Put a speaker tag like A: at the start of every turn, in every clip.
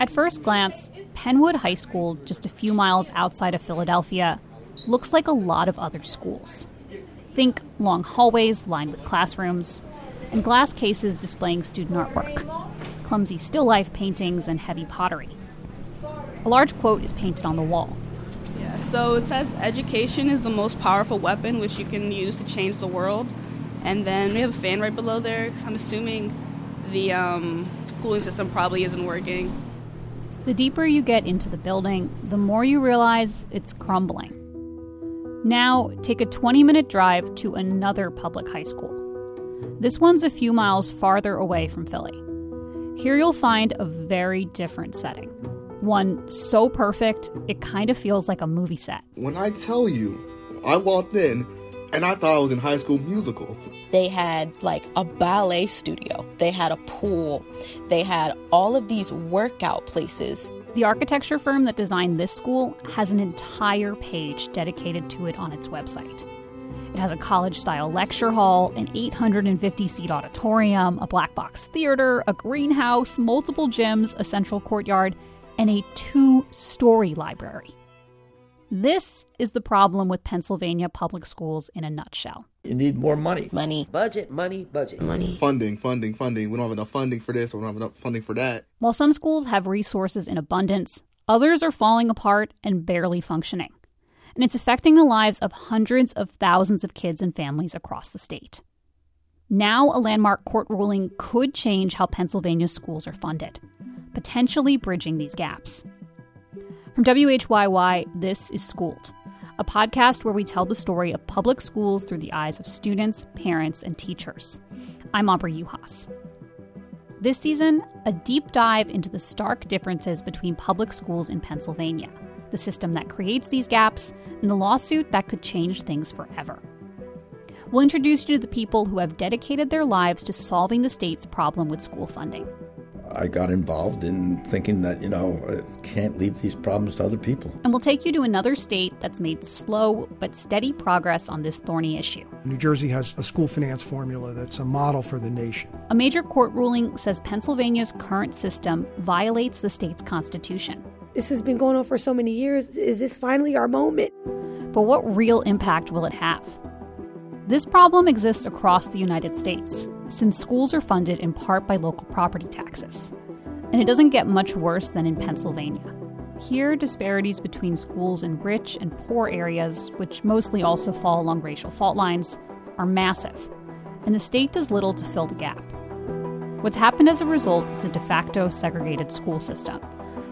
A: At first glance, Penwood High School, just a few miles outside of Philadelphia, looks like a lot of other schools. Think long hallways lined with classrooms, and glass cases displaying student artwork, clumsy still life paintings, and heavy pottery. A large quote is painted on the wall.
B: Yeah, so it says education is the most powerful weapon which you can use to change the world. And then we have a fan right below there because I'm assuming the um, cooling system probably isn't working.
A: The deeper you get into the building, the more you realize it's crumbling. Now, take a 20 minute drive to another public high school. This one's a few miles farther away from Philly. Here you'll find a very different setting. One so perfect, it kind of feels like a movie set.
C: When I tell you, I walked in and I thought I was in high school musical.
D: They had like a ballet studio, they had a pool, they had all of these workout places.
A: The architecture firm that designed this school has an entire page dedicated to it on its website. It has a college style lecture hall, an 850 seat auditorium, a black box theater, a greenhouse, multiple gyms, a central courtyard, and a two story library. This is the problem with Pennsylvania public schools in a nutshell.
E: You need more money.
D: Money.
E: Budget, money, budget.
D: Money.
C: Funding, funding, funding. We don't have enough funding for this, or we don't have enough funding for that.
A: While some schools have resources in abundance, others are falling apart and barely functioning. And it's affecting the lives of hundreds of thousands of kids and families across the state. Now, a landmark court ruling could change how Pennsylvania schools are funded, potentially bridging these gaps. From WHYY, this is Schooled, a podcast where we tell the story of public schools through the eyes of students, parents, and teachers. I'm Aubrey Juhas. This season, a deep dive into the stark differences between public schools in Pennsylvania, the system that creates these gaps, and the lawsuit that could change things forever. We'll introduce you to the people who have dedicated their lives to solving the state's problem with school funding.
E: I got involved in thinking that, you know, I can't leave these problems to other people.
A: And we'll take you to another state that's made slow but steady progress on this thorny issue.
F: New Jersey has a school finance formula that's a model for the nation.
A: A major court ruling says Pennsylvania's current system violates the state's constitution.
G: This has been going on for so many years. Is this finally our moment?
A: But what real impact will it have? This problem exists across the United States, since schools are funded in part by local property taxes. And it doesn't get much worse than in Pennsylvania. Here, disparities between schools in rich and poor areas, which mostly also fall along racial fault lines, are massive, and the state does little to fill the gap. What's happened as a result is a de facto segregated school system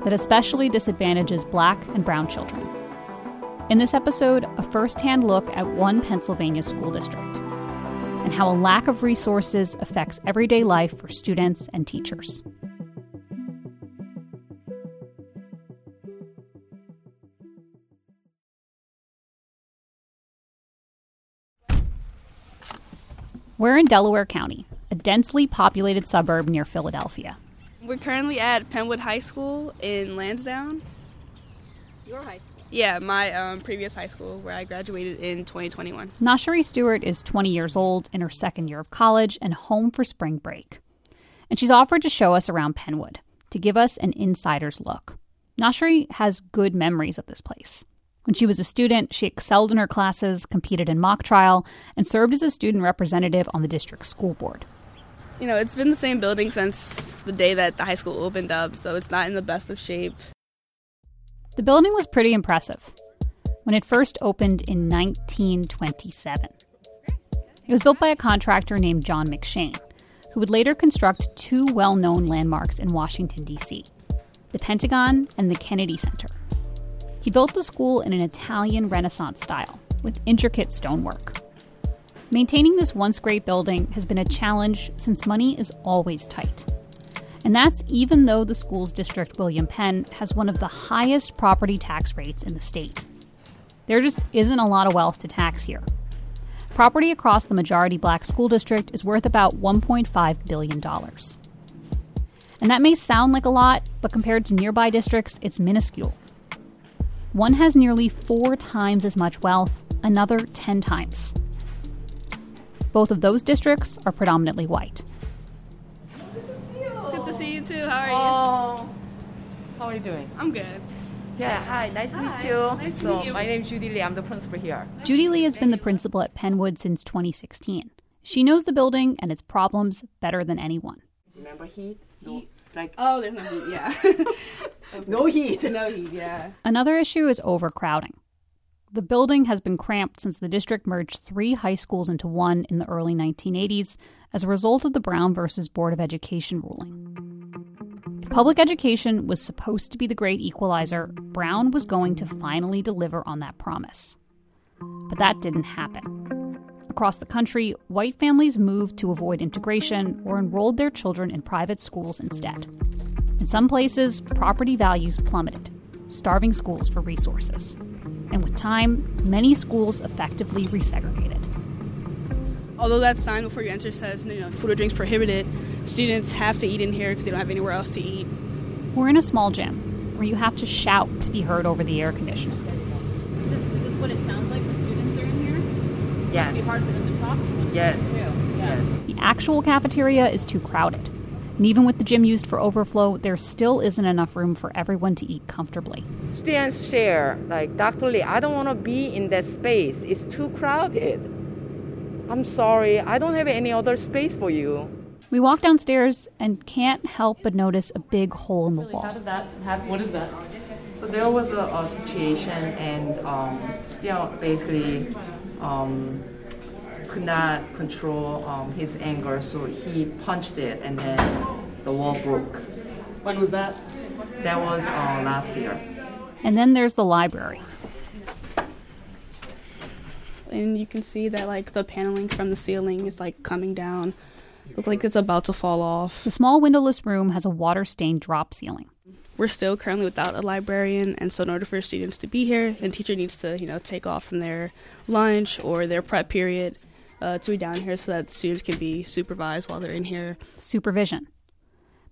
A: that especially disadvantages black and brown children. In this episode, a first hand look at one Pennsylvania school district and how a lack of resources affects everyday life for students and teachers. We're in Delaware County, a densely populated suburb near Philadelphia.
B: We're currently at Penwood High School in Lansdowne.
A: Your high school?
B: Yeah, my um, previous high school where I graduated in 2021.
A: Nashari Stewart is 20 years old in her second year of college and home for spring break. And she's offered to show us around Penwood to give us an insider's look. Nashari has good memories of this place. When she was a student, she excelled in her classes, competed in mock trial, and served as a student representative on the district school board.
B: You know, it's been the same building since the day that the high school opened up, so it's not in the best of shape.
A: The building was pretty impressive when it first opened in 1927. It was built by a contractor named John McShain, who would later construct two well known landmarks in Washington, D.C. the Pentagon and the Kennedy Center. He built the school in an Italian Renaissance style with intricate stonework. Maintaining this once great building has been a challenge since money is always tight. And that's even though the school's district, William Penn, has one of the highest property tax rates in the state. There just isn't a lot of wealth to tax here. Property across the majority black school district is worth about $1.5 billion. And that may sound like a lot, but compared to nearby districts, it's minuscule. One has nearly four times as much wealth, another 10 times. Both of those districts are predominantly white.
B: Good to see you too. How are you? Oh.
H: How are you doing?
B: I'm good.
H: Yeah, hi, nice to meet you.
B: Nice to
H: so,
B: meet you.
H: my name is Judy Lee. I'm the principal here.
A: Judy Lee has been the principal at Penwood since 2016. She knows the building and its problems better than anyone.
H: Remember heat? No, like
B: Oh, there's no heat. Yeah.
H: no heat.
B: no heat. Yeah.
A: Another issue is overcrowding. The building has been cramped since the district merged three high schools into one in the early 1980s as a result of the Brown versus Board of Education ruling. If public education was supposed to be the great equalizer, Brown was going to finally deliver on that promise. But that didn't happen. Across the country, white families moved to avoid integration or enrolled their children in private schools instead. In some places, property values plummeted, starving schools for resources. And with time, many schools effectively resegregated.
B: Although that sign before you enter says, you know, food or drinks prohibited, students have to eat in here because they don't have anywhere else to eat.
A: We're in a small gym where you have to shout to be heard over the air conditioner. Is this what it sounds like when students are in here?
H: Yes.
A: hard for them to talk?
H: Yes. Yes.
A: The actual cafeteria is too crowded. And even with the gym used for overflow, there still isn't enough room for everyone to eat comfortably.
H: Students share, like, Dr. Lee, I don't want to be in that space. It's too crowded. I'm sorry, I don't have any other space for you.
A: We walk downstairs and can't help but notice a big hole in the wall.
H: How did that happen? What is that? So there was a, a situation, and um, student basically um, could not control um, his anger, so he punched it, and then the wall broke.
I: When was that?
H: That was uh, last year.
A: And then there's the library.
B: And you can see that like the paneling from the ceiling is like coming down. Look like it's about to fall off.
A: The small windowless room has a water stained drop ceiling.
B: We're still currently without a librarian, and so in order for students to be here, the teacher needs to, you know, take off from their lunch or their prep period uh, to be down here so that students can be supervised while they're in here.
A: Supervision.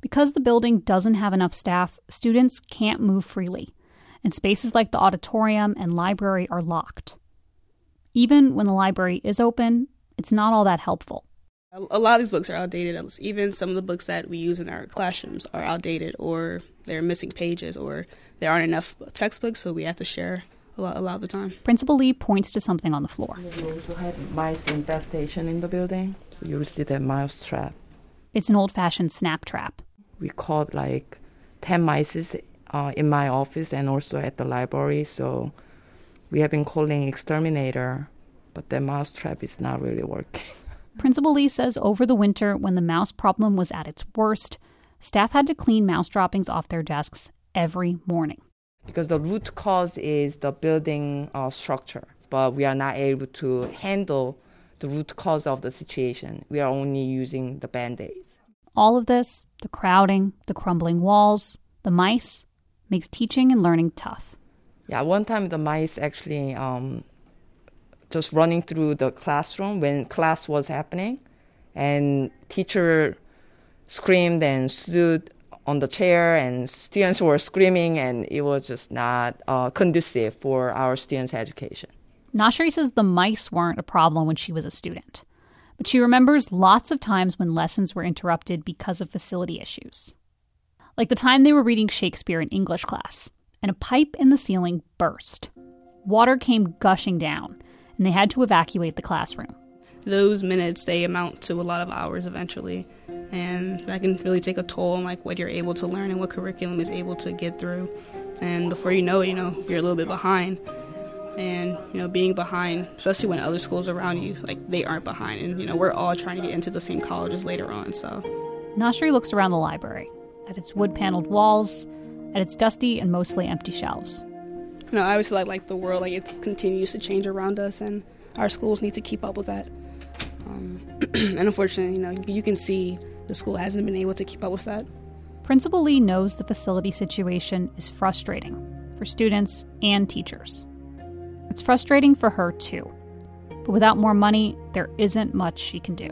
A: Because the building doesn't have enough staff, students can't move freely, and spaces like the auditorium and library are locked. Even when the library is open, it's not all that helpful.
B: A a lot of these books are outdated. Even some of the books that we use in our classrooms are outdated, or they're missing pages, or there aren't enough textbooks, so we have to share a lot, a lot of the time.
A: Principal Lee points to something on the floor.
H: We also had mice infestation in the building, so you will see the mouse trap.
A: It's an old fashioned snap trap.
H: We caught like 10 mice uh, in my office and also at the library, so we have been calling exterminator, but the mouse trap is not really working.
A: Principal Lee says over the winter, when the mouse problem was at its worst, staff had to clean mouse droppings off their desks every morning.
H: Because the root cause is the building uh, structure, but we are not able to handle the root cause of the situation. We are only using the band aids.
A: All of this, the crowding, the crumbling walls, the mice, makes teaching and learning tough.
H: Yeah, one time the mice actually um, just running through the classroom when class was happening, and teacher screamed and stood on the chair, and students were screaming, and it was just not uh, conducive for our students' education.
A: Nashri says the mice weren't a problem when she was a student, but she remembers lots of times when lessons were interrupted because of facility issues. Like the time they were reading Shakespeare in English class, and a pipe in the ceiling burst. Water came gushing down, and they had to evacuate the classroom.
B: Those minutes they amount to a lot of hours eventually, and that can really take a toll on like what you're able to learn and what curriculum is able to get through. And before you know it, you know you're a little bit behind. And you know, being behind, especially when other schools around you, like they aren't behind, and you know we're all trying to get into the same colleges later on. So
A: Nashri looks around the library, at its wood paneled walls, at its dusty and mostly empty shelves.
B: you know, I always like like the world like it continues to change around us, and our schools need to keep up with that. Um, and unfortunately, you know, you can see the school hasn't been able to keep up with that.
A: Principal Lee knows the facility situation is frustrating for students and teachers. It's frustrating for her too. But without more money, there isn't much she can do.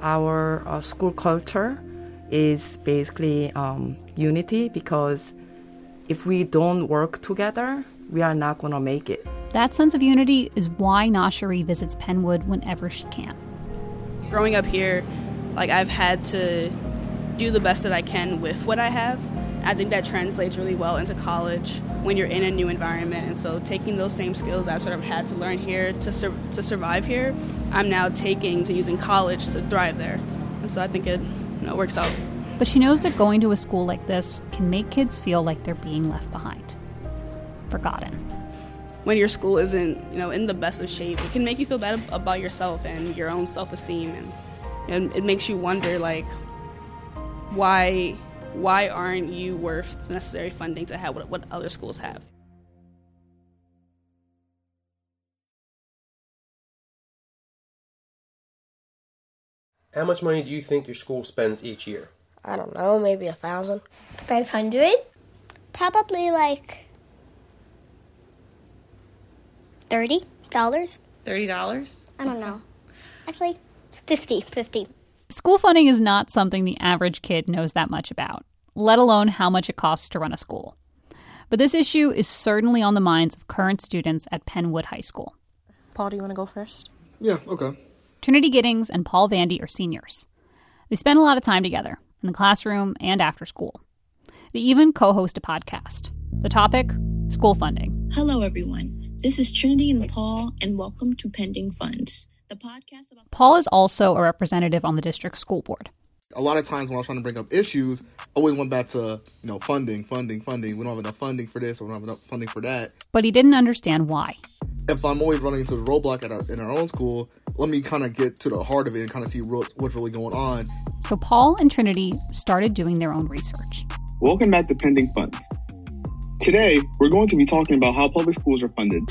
H: Our uh, school culture is basically um, unity because if we don't work together, we are not going to make it.
A: That sense of unity is why Nashari visits Penwood whenever she can.
B: Growing up here, like I've had to do the best that I can with what I have. I think that translates really well into college when you're in a new environment. And so, taking those same skills I sort of had to learn here to, sur- to survive here, I'm now taking to using college to thrive there. And so, I think it you know, works out.
A: But she knows that going to a school like this can make kids feel like they're being left behind, forgotten.
B: When your school isn't, you know, in the best of shape, it can make you feel bad about yourself and your own self-esteem, and, and it makes you wonder, like, why why aren't you worth the necessary funding to have what, what other schools have?
I: How much money do you think your school spends each year?
J: I don't know, maybe a thousand.
K: Five hundred? Probably like thirty dollars.
L: Thirty dollars?
K: I don't know. Actually, fifty. Fifty.
A: School funding is not something the average kid knows that much about, let alone how much it costs to run a school. But this issue is certainly on the minds of current students at Penwood High School.
D: Paul, do you want to go first?
C: Yeah, okay.
A: Trinity Giddings and Paul Vandy are seniors. They spend a lot of time together in the classroom and after school. They even co host a podcast. The topic school funding.
M: Hello, everyone. This is Trinity and Paul, and welcome to Pending Funds, the podcast about.
A: Paul is also a representative on the district school board.
C: A lot of times when I was trying to bring up issues, I always went back to, you know, funding, funding, funding. We don't have enough funding for this or we don't have enough funding for that.
A: But he didn't understand why.
C: If I'm always running into the roadblock at our, in our own school, let me kind of get to the heart of it and kind of see what's really going on.
A: So Paul and Trinity started doing their own research.
N: Welcome back to Pending Funds. Today, we're going to be talking about how public schools are funded.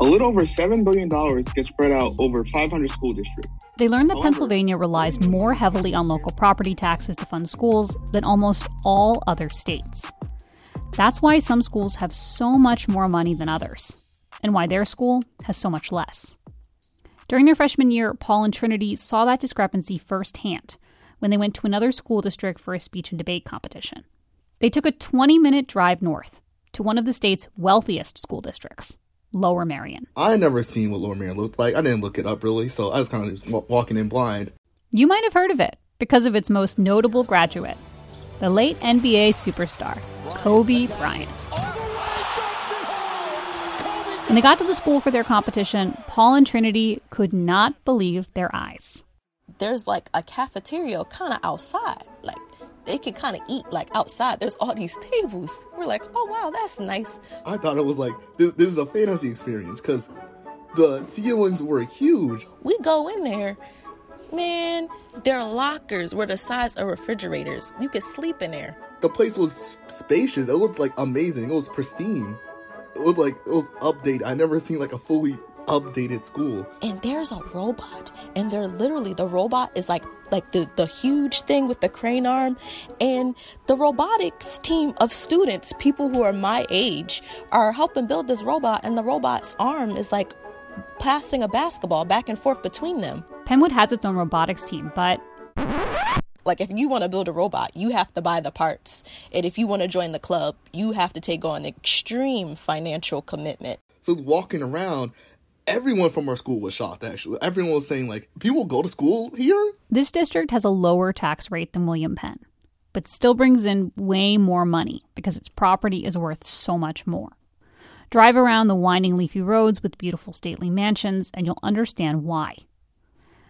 N: A little over $7 billion gets spread out over 500 school districts.
A: They learned that Pennsylvania relies more heavily on local property taxes to fund schools than almost all other states. That's why some schools have so much more money than others, and why their school has so much less. During their freshman year, Paul and Trinity saw that discrepancy firsthand when they went to another school district for a speech and debate competition. They took a 20 minute drive north to one of the state's wealthiest school districts, Lower Merion.
C: I had never seen what Lower Merion looked like. I didn't look it up really, so I was kind of just w- walking in blind.
A: You might have heard of it because of its most notable graduate, the late NBA superstar, Kobe Bryant. When they got to the school for their competition, Paul and Trinity could not believe their eyes.
D: There's like a cafeteria kind of outside. Like they can kind of eat like outside. There's all these tables. We're like, oh wow, that's nice.
C: I thought it was like this, this is a fantasy experience because the ceilings were huge.
D: We go in there, man. Their lockers were the size of refrigerators. You could sleep in there.
C: The place was spacious. It looked like amazing. It was pristine. It looked like it was updated. I never seen like a fully updated school.
D: And there's a robot, and they're literally the robot is like like the the huge thing with the crane arm, and the robotics team of students, people who are my age, are helping build this robot, and the robot's arm is like passing a basketball back and forth between them.
A: Penwood has its own robotics team, but
D: like if you want to build a robot, you have to buy the parts. And if you want to join the club, you have to take on extreme financial commitment.
C: So walking around, everyone from our school was shocked actually. Everyone was saying like, people go to school here?
A: This district has a lower tax rate than William Penn, but still brings in way more money because its property is worth so much more. Drive around the winding leafy roads with beautiful stately mansions and you'll understand why.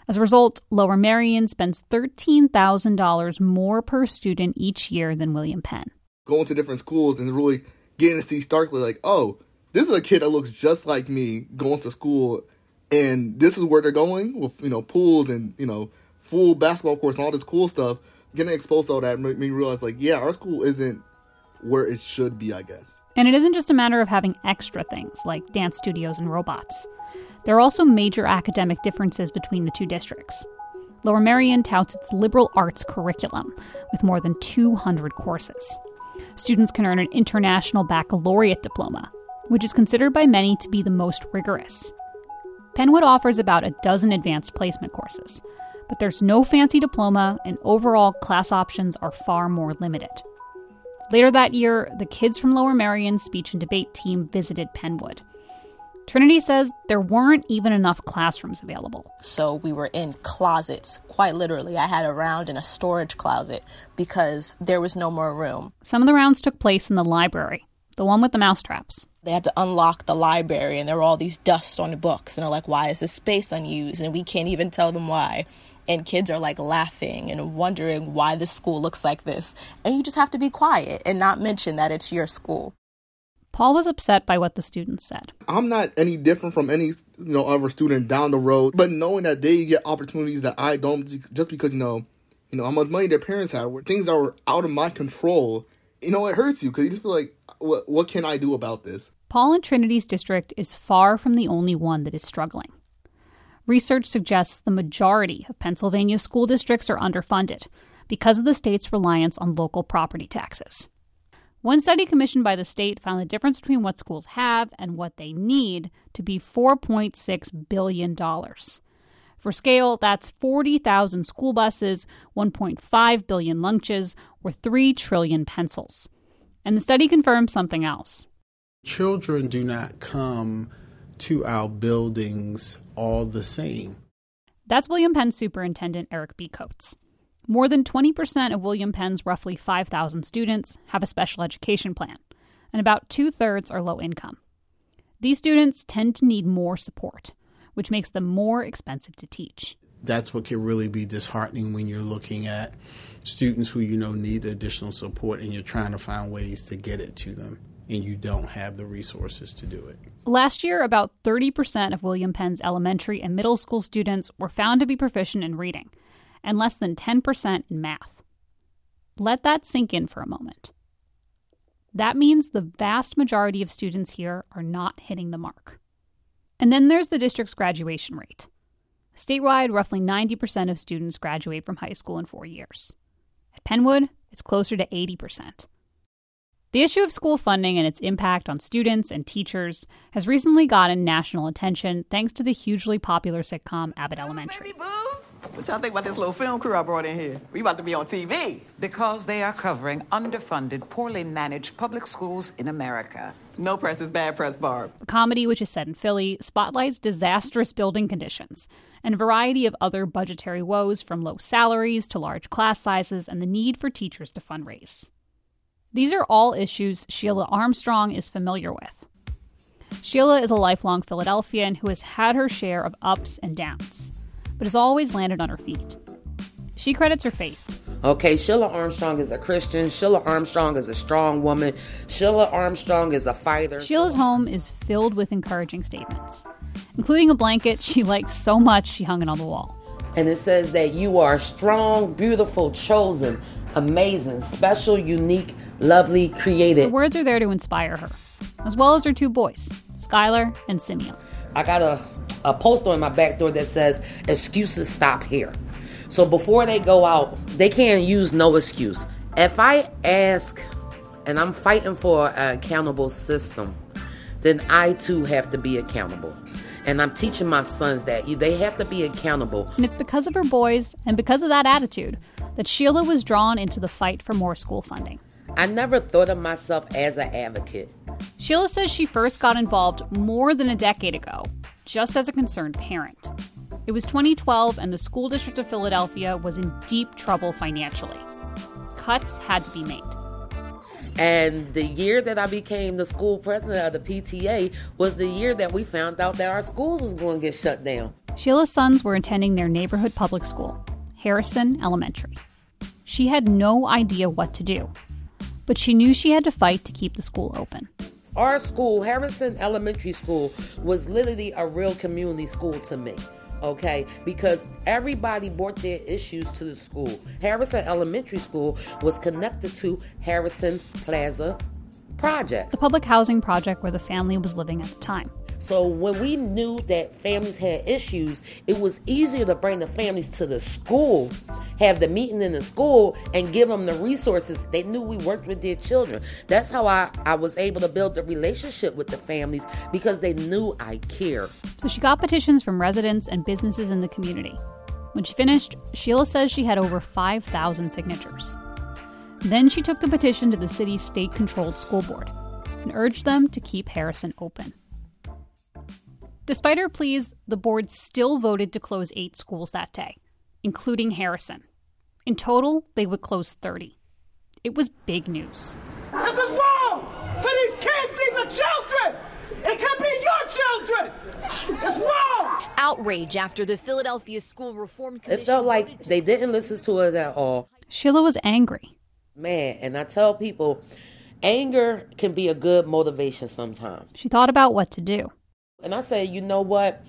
A: As a result, Lower Merion spends $13,000 more per student each year than William Penn.
C: Going to different schools and really getting to see starkly, like, oh, this is a kid that looks just like me going to school, and this is where they're going with, you know, pools and, you know, full basketball courts and all this cool stuff. Getting exposed to all that made me realize, like, yeah, our school isn't where it should be, I guess.
A: And it isn't just a matter of having extra things like dance studios and robots. There are also major academic differences between the two districts. Lower Merion touts its liberal arts curriculum with more than 200 courses. Students can earn an international baccalaureate diploma, which is considered by many to be the most rigorous. Penwood offers about a dozen advanced placement courses, but there's no fancy diploma, and overall class options are far more limited. Later that year, the kids from Lower Merion's speech and debate team visited Penwood. Trinity says there weren't even enough classrooms available.
D: So we were in closets, quite literally. I had a round in a storage closet because there was no more room.
A: Some of the rounds took place in the library, the one with the mousetraps.
D: They had to unlock the library, and there were all these dust on the books. And they're like, why is this space unused? And we can't even tell them why. And kids are like laughing and wondering why this school looks like this. And you just have to be quiet and not mention that it's your school.
A: Paul was upset by what the students said.
C: I'm not any different from any you know other student down the road, but knowing that they get opportunities that I don't, just because you know, you know how much money their parents have, where things that were out of my control, you know, it hurts you because you just feel like, what what can I do about this?
A: Paul and Trinity's district is far from the only one that is struggling. Research suggests the majority of Pennsylvania school districts are underfunded because of the state's reliance on local property taxes. One study commissioned by the state found the difference between what schools have and what they need to be $4.6 billion. For scale, that's 40,000 school buses, 1.5 billion lunches, or 3 trillion pencils. And the study confirms something else.
L: Children do not come to our buildings all the same.
A: That's William Penn Superintendent Eric Becoats. More than 20% of William Penn's roughly 5,000 students have a special education plan, and about two thirds are low income. These students tend to need more support, which makes them more expensive to teach.
L: That's what can really be disheartening when you're looking at students who you know need the additional support and you're trying to find ways to get it to them and you don't have the resources to do it.
A: Last year, about 30% of William Penn's elementary and middle school students were found to be proficient in reading, and less than 10% in math. Let that sink in for a moment. That means the vast majority of students here are not hitting the mark. And then there's the district's graduation rate. Statewide, roughly 90% of students graduate from high school in four years. At Penwood, it's closer to 80%. The issue of school funding and its impact on students and teachers has recently gotten national attention thanks to the hugely popular sitcom Abbott Elementary.
O: What y'all think about this little film crew I brought in here? We about to be on TV.
P: Because they are covering underfunded, poorly managed public schools in America.
O: No press is bad press, Barb.
A: The comedy, which is set in Philly, spotlights disastrous building conditions and a variety of other budgetary woes from low salaries to large class sizes and the need for teachers to fundraise. These are all issues Sheila Armstrong is familiar with. Sheila is a lifelong Philadelphian who has had her share of ups and downs, but has always landed on her feet. She credits her faith.
Q: Okay, Sheila Armstrong is a Christian. Sheila Armstrong is a strong woman. Sheila Armstrong is a fighter.
A: Sheila's home is filled with encouraging statements, including a blanket she likes so much she hung it on the wall.
Q: And it says that you are strong, beautiful, chosen, amazing, special, unique, lovely, created.
A: The words are there to inspire her, as well as her two boys, Skylar and Simeon.
Q: I got a, a poster on my back door that says, Excuses stop here. So before they go out, they can't use no excuse. If I ask, and I'm fighting for an accountable system, then I too have to be accountable. And I'm teaching my sons that they have to be accountable.
A: And it's because of her boys and because of that attitude that Sheila was drawn into the fight for more school funding.
Q: I never thought of myself as an advocate.
A: Sheila says she first got involved more than a decade ago, just as a concerned parent. It was 2012, and the school district of Philadelphia was in deep trouble financially. Cuts had to be made.
Q: And the year that I became the school president of the PTA was the year that we found out that our schools was going to get shut down.
A: Sheila's sons were attending their neighborhood public school, Harrison Elementary. She had no idea what to do, but she knew she had to fight to keep the school open.
Q: Our school, Harrison Elementary School, was literally a real community school to me okay? Because everybody brought their issues to the school. Harrison Elementary School was connected to Harrison Plaza Project,
A: the public housing project where the family was living at the time.
Q: So when we knew that families had issues, it was easier to bring the families to the school, have the meeting in the school, and give them the resources. They knew we worked with their children. That's how I, I was able to build a relationship with the families because they knew I care.
A: So she got petitions from residents and businesses in the community. When she finished, Sheila says she had over 5,000 signatures. Then she took the petition to the city's state controlled school board and urged them to keep Harrison open. Despite her pleas, the board still voted to close eight schools that day, including Harrison. In total, they would close 30. It was big news.
R: This is wrong for these kids. These are children. It could be your children. It's wrong.
S: Outrage after the Philadelphia School Reform Commission.
Q: It felt like they didn't listen to us at all.
A: Sheila was angry.
Q: Man, and I tell people, anger can be a good motivation sometimes.
A: She thought about what to do.
Q: And I say, you know what?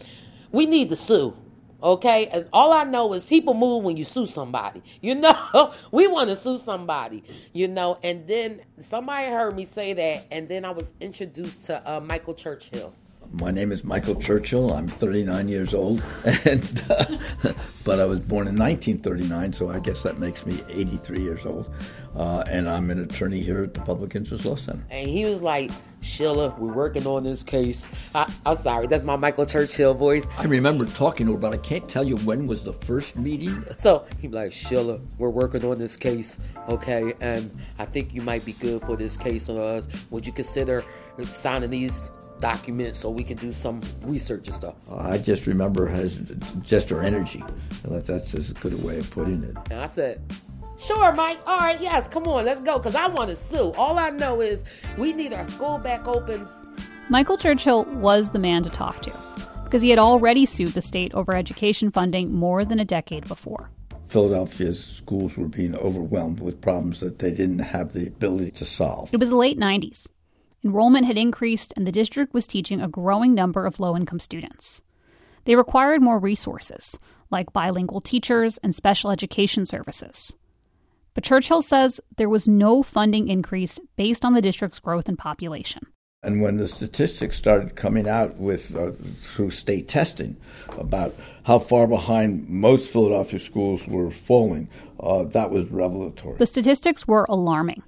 Q: We need to sue. Okay? And all I know is people move when you sue somebody. You know, we want to sue somebody, you know. And then somebody heard me say that, and then I was introduced to uh, Michael Churchill.
E: My name is Michael Churchill. I'm 39 years old, and uh, but I was born in 1939, so I guess that makes me 83 years old. Uh, and I'm an attorney here at the Public Interest Law Center.
Q: And he was like, Sheila, we're working on this case. I, am sorry, that's my Michael Churchill voice.
E: I remember talking to her, but I can't tell you when was the first meeting.
Q: So he was like, Sheila, we're working on this case, okay? And I think you might be good for this case on us. Would you consider signing these documents so we can do some research and stuff.
E: Uh, I just remember has just her energy. That's as good a way of putting it.
Q: And I said, Sure, Mike. All right, yes, come on, let's go. Because I want to sue. All I know is we need our school back open.
A: Michael Churchill was the man to talk to because he had already sued the state over education funding more than a decade before.
E: Philadelphia's schools were being overwhelmed with problems that they didn't have the ability to solve.
A: It was the late 90s. Enrollment had increased, and the district was teaching a growing number of low income students. They required more resources, like bilingual teachers and special education services. But Churchill says there was no funding increase based on the district's growth in population.
E: And when the statistics started coming out with uh, through state testing about how far behind most Philadelphia schools were falling, uh, that was revelatory.
A: The statistics were alarming.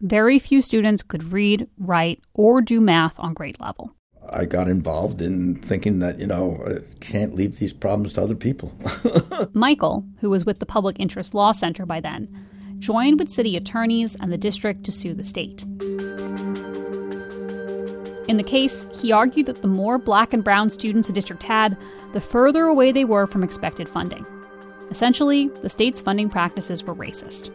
A: Very few students could read, write, or do math on grade level.
E: I got involved in thinking that, you know, I can't leave these problems to other people.
A: Michael, who was with the Public Interest Law Center by then, joined with city attorneys and the district to sue the state. In the case, he argued that the more black and brown students a district had, the further away they were from expected funding. Essentially, the state's funding practices were racist.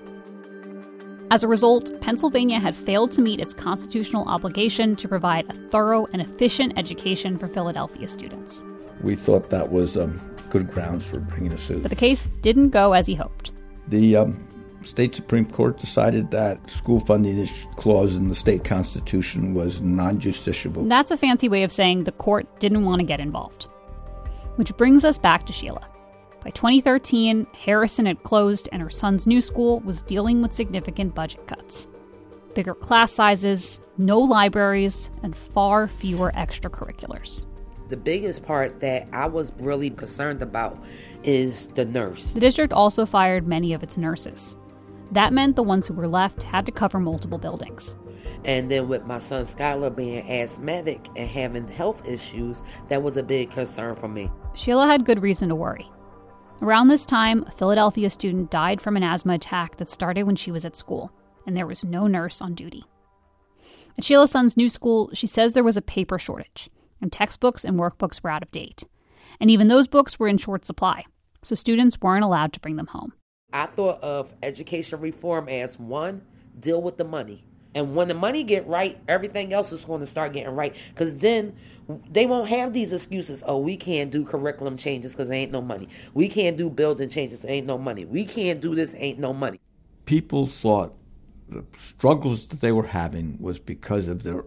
A: As a result, Pennsylvania had failed to meet its constitutional obligation to provide a thorough and efficient education for Philadelphia students.
E: We thought that was um, good grounds for bringing a suit.
A: But the case didn't go as he hoped.
E: The um, state Supreme Court decided that school funding clause in the state constitution was non justiciable.
A: That's a fancy way of saying the court didn't want to get involved. Which brings us back to Sheila. By 2013, Harrison had closed and her son's new school was dealing with significant budget cuts. Bigger class sizes, no libraries, and far fewer extracurriculars.
Q: The biggest part that I was really concerned about is the nurse.
A: The district also fired many of its nurses. That meant the ones who were left had to cover multiple buildings.
Q: And then with my son Skylar being asthmatic and having health issues, that was a big concern for me.
A: Sheila had good reason to worry. Around this time, a Philadelphia student died from an asthma attack that started when she was at school, and there was no nurse on duty. At Sheila's son's new school, she says there was a paper shortage, and textbooks and workbooks were out of date. And even those books were in short supply, so students weren't allowed to bring them home.
Q: I thought of education reform as one, deal with the money. And when the money get right, everything else is going to start getting right. Because then they won't have these excuses. Oh, we can't do curriculum changes because there ain't no money. We can't do building changes. There ain't no money. We can't do this. Ain't no money.
E: People thought the struggles that they were having was because of their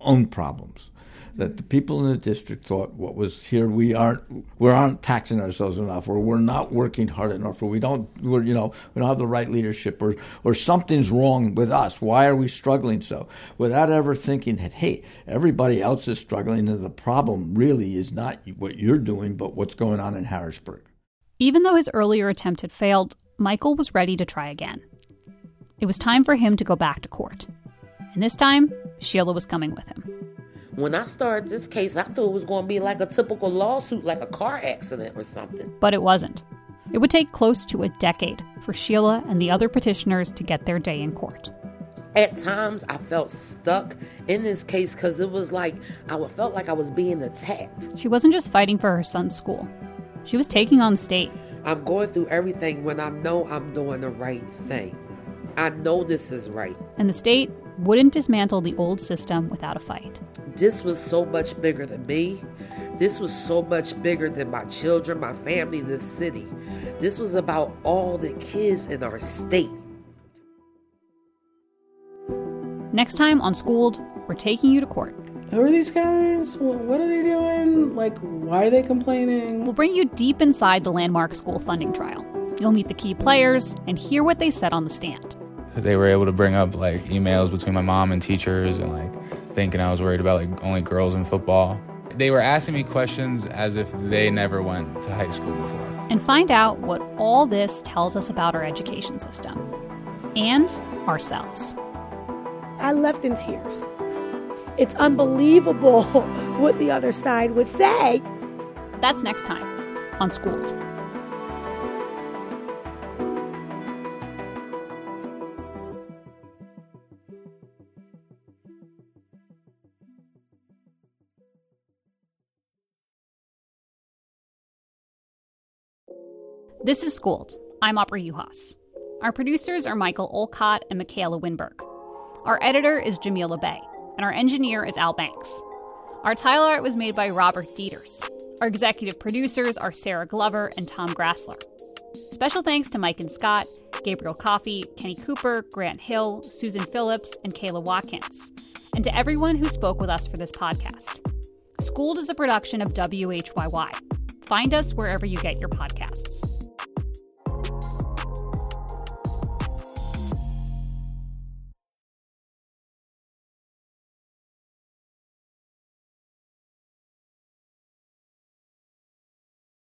E: own problems that the people in the district thought what was here we aren't we aren't taxing ourselves enough or we're not working hard enough or we don't we're you know we don't have the right leadership or or something's wrong with us. Why are we struggling so? Without ever thinking that hey everybody else is struggling and the problem really is not what you're doing but what's going on in Harrisburg.
A: Even though his earlier attempt had failed Michael was ready to try again. It was time for him to go back to court. And this time Sheila was coming with him
Q: when I started this case, I thought it was going to be like a typical lawsuit, like a car accident or something.
A: But it wasn't. It would take close to a decade for Sheila and the other petitioners to get their day in court.
Q: At times, I felt stuck in this case because it was like I felt like I was being attacked.
A: She wasn't just fighting for her son's school, she was taking on the state.
Q: I'm going through everything when I know I'm doing the right thing. I know this is right.
A: And the state wouldn't dismantle the old system without a fight.
Q: This was so much bigger than me. This was so much bigger than my children, my family, this city. This was about all the kids in our state.
A: Next time on Schooled, we're taking you to court.
T: Who are these guys? What are they doing? Like, why are they complaining?
A: We'll bring you deep inside the landmark school funding trial. You'll meet the key players and hear what they said on the stand.
U: They were able to bring up like emails between my mom and teachers and like thinking I was worried about like only girls in football. They were asking me questions as if they never went to high school before.
A: And find out what all this tells us about our education system and ourselves.
G: I left in tears. It's unbelievable what the other side would say.
A: That's next time on Schooled. This is Schooled. I'm Aubrey Juhas. Our producers are Michael Olcott and Michaela Winberg. Our editor is Jamila Bay, and our engineer is Al Banks. Our tile art was made by Robert Dieters. Our executive producers are Sarah Glover and Tom Grassler. Special thanks to Mike and Scott, Gabriel Coffey, Kenny Cooper, Grant Hill, Susan Phillips, and Kayla Watkins, and to everyone who spoke with us for this podcast. Schooled is a production of WHYY. Find us wherever you get your podcasts.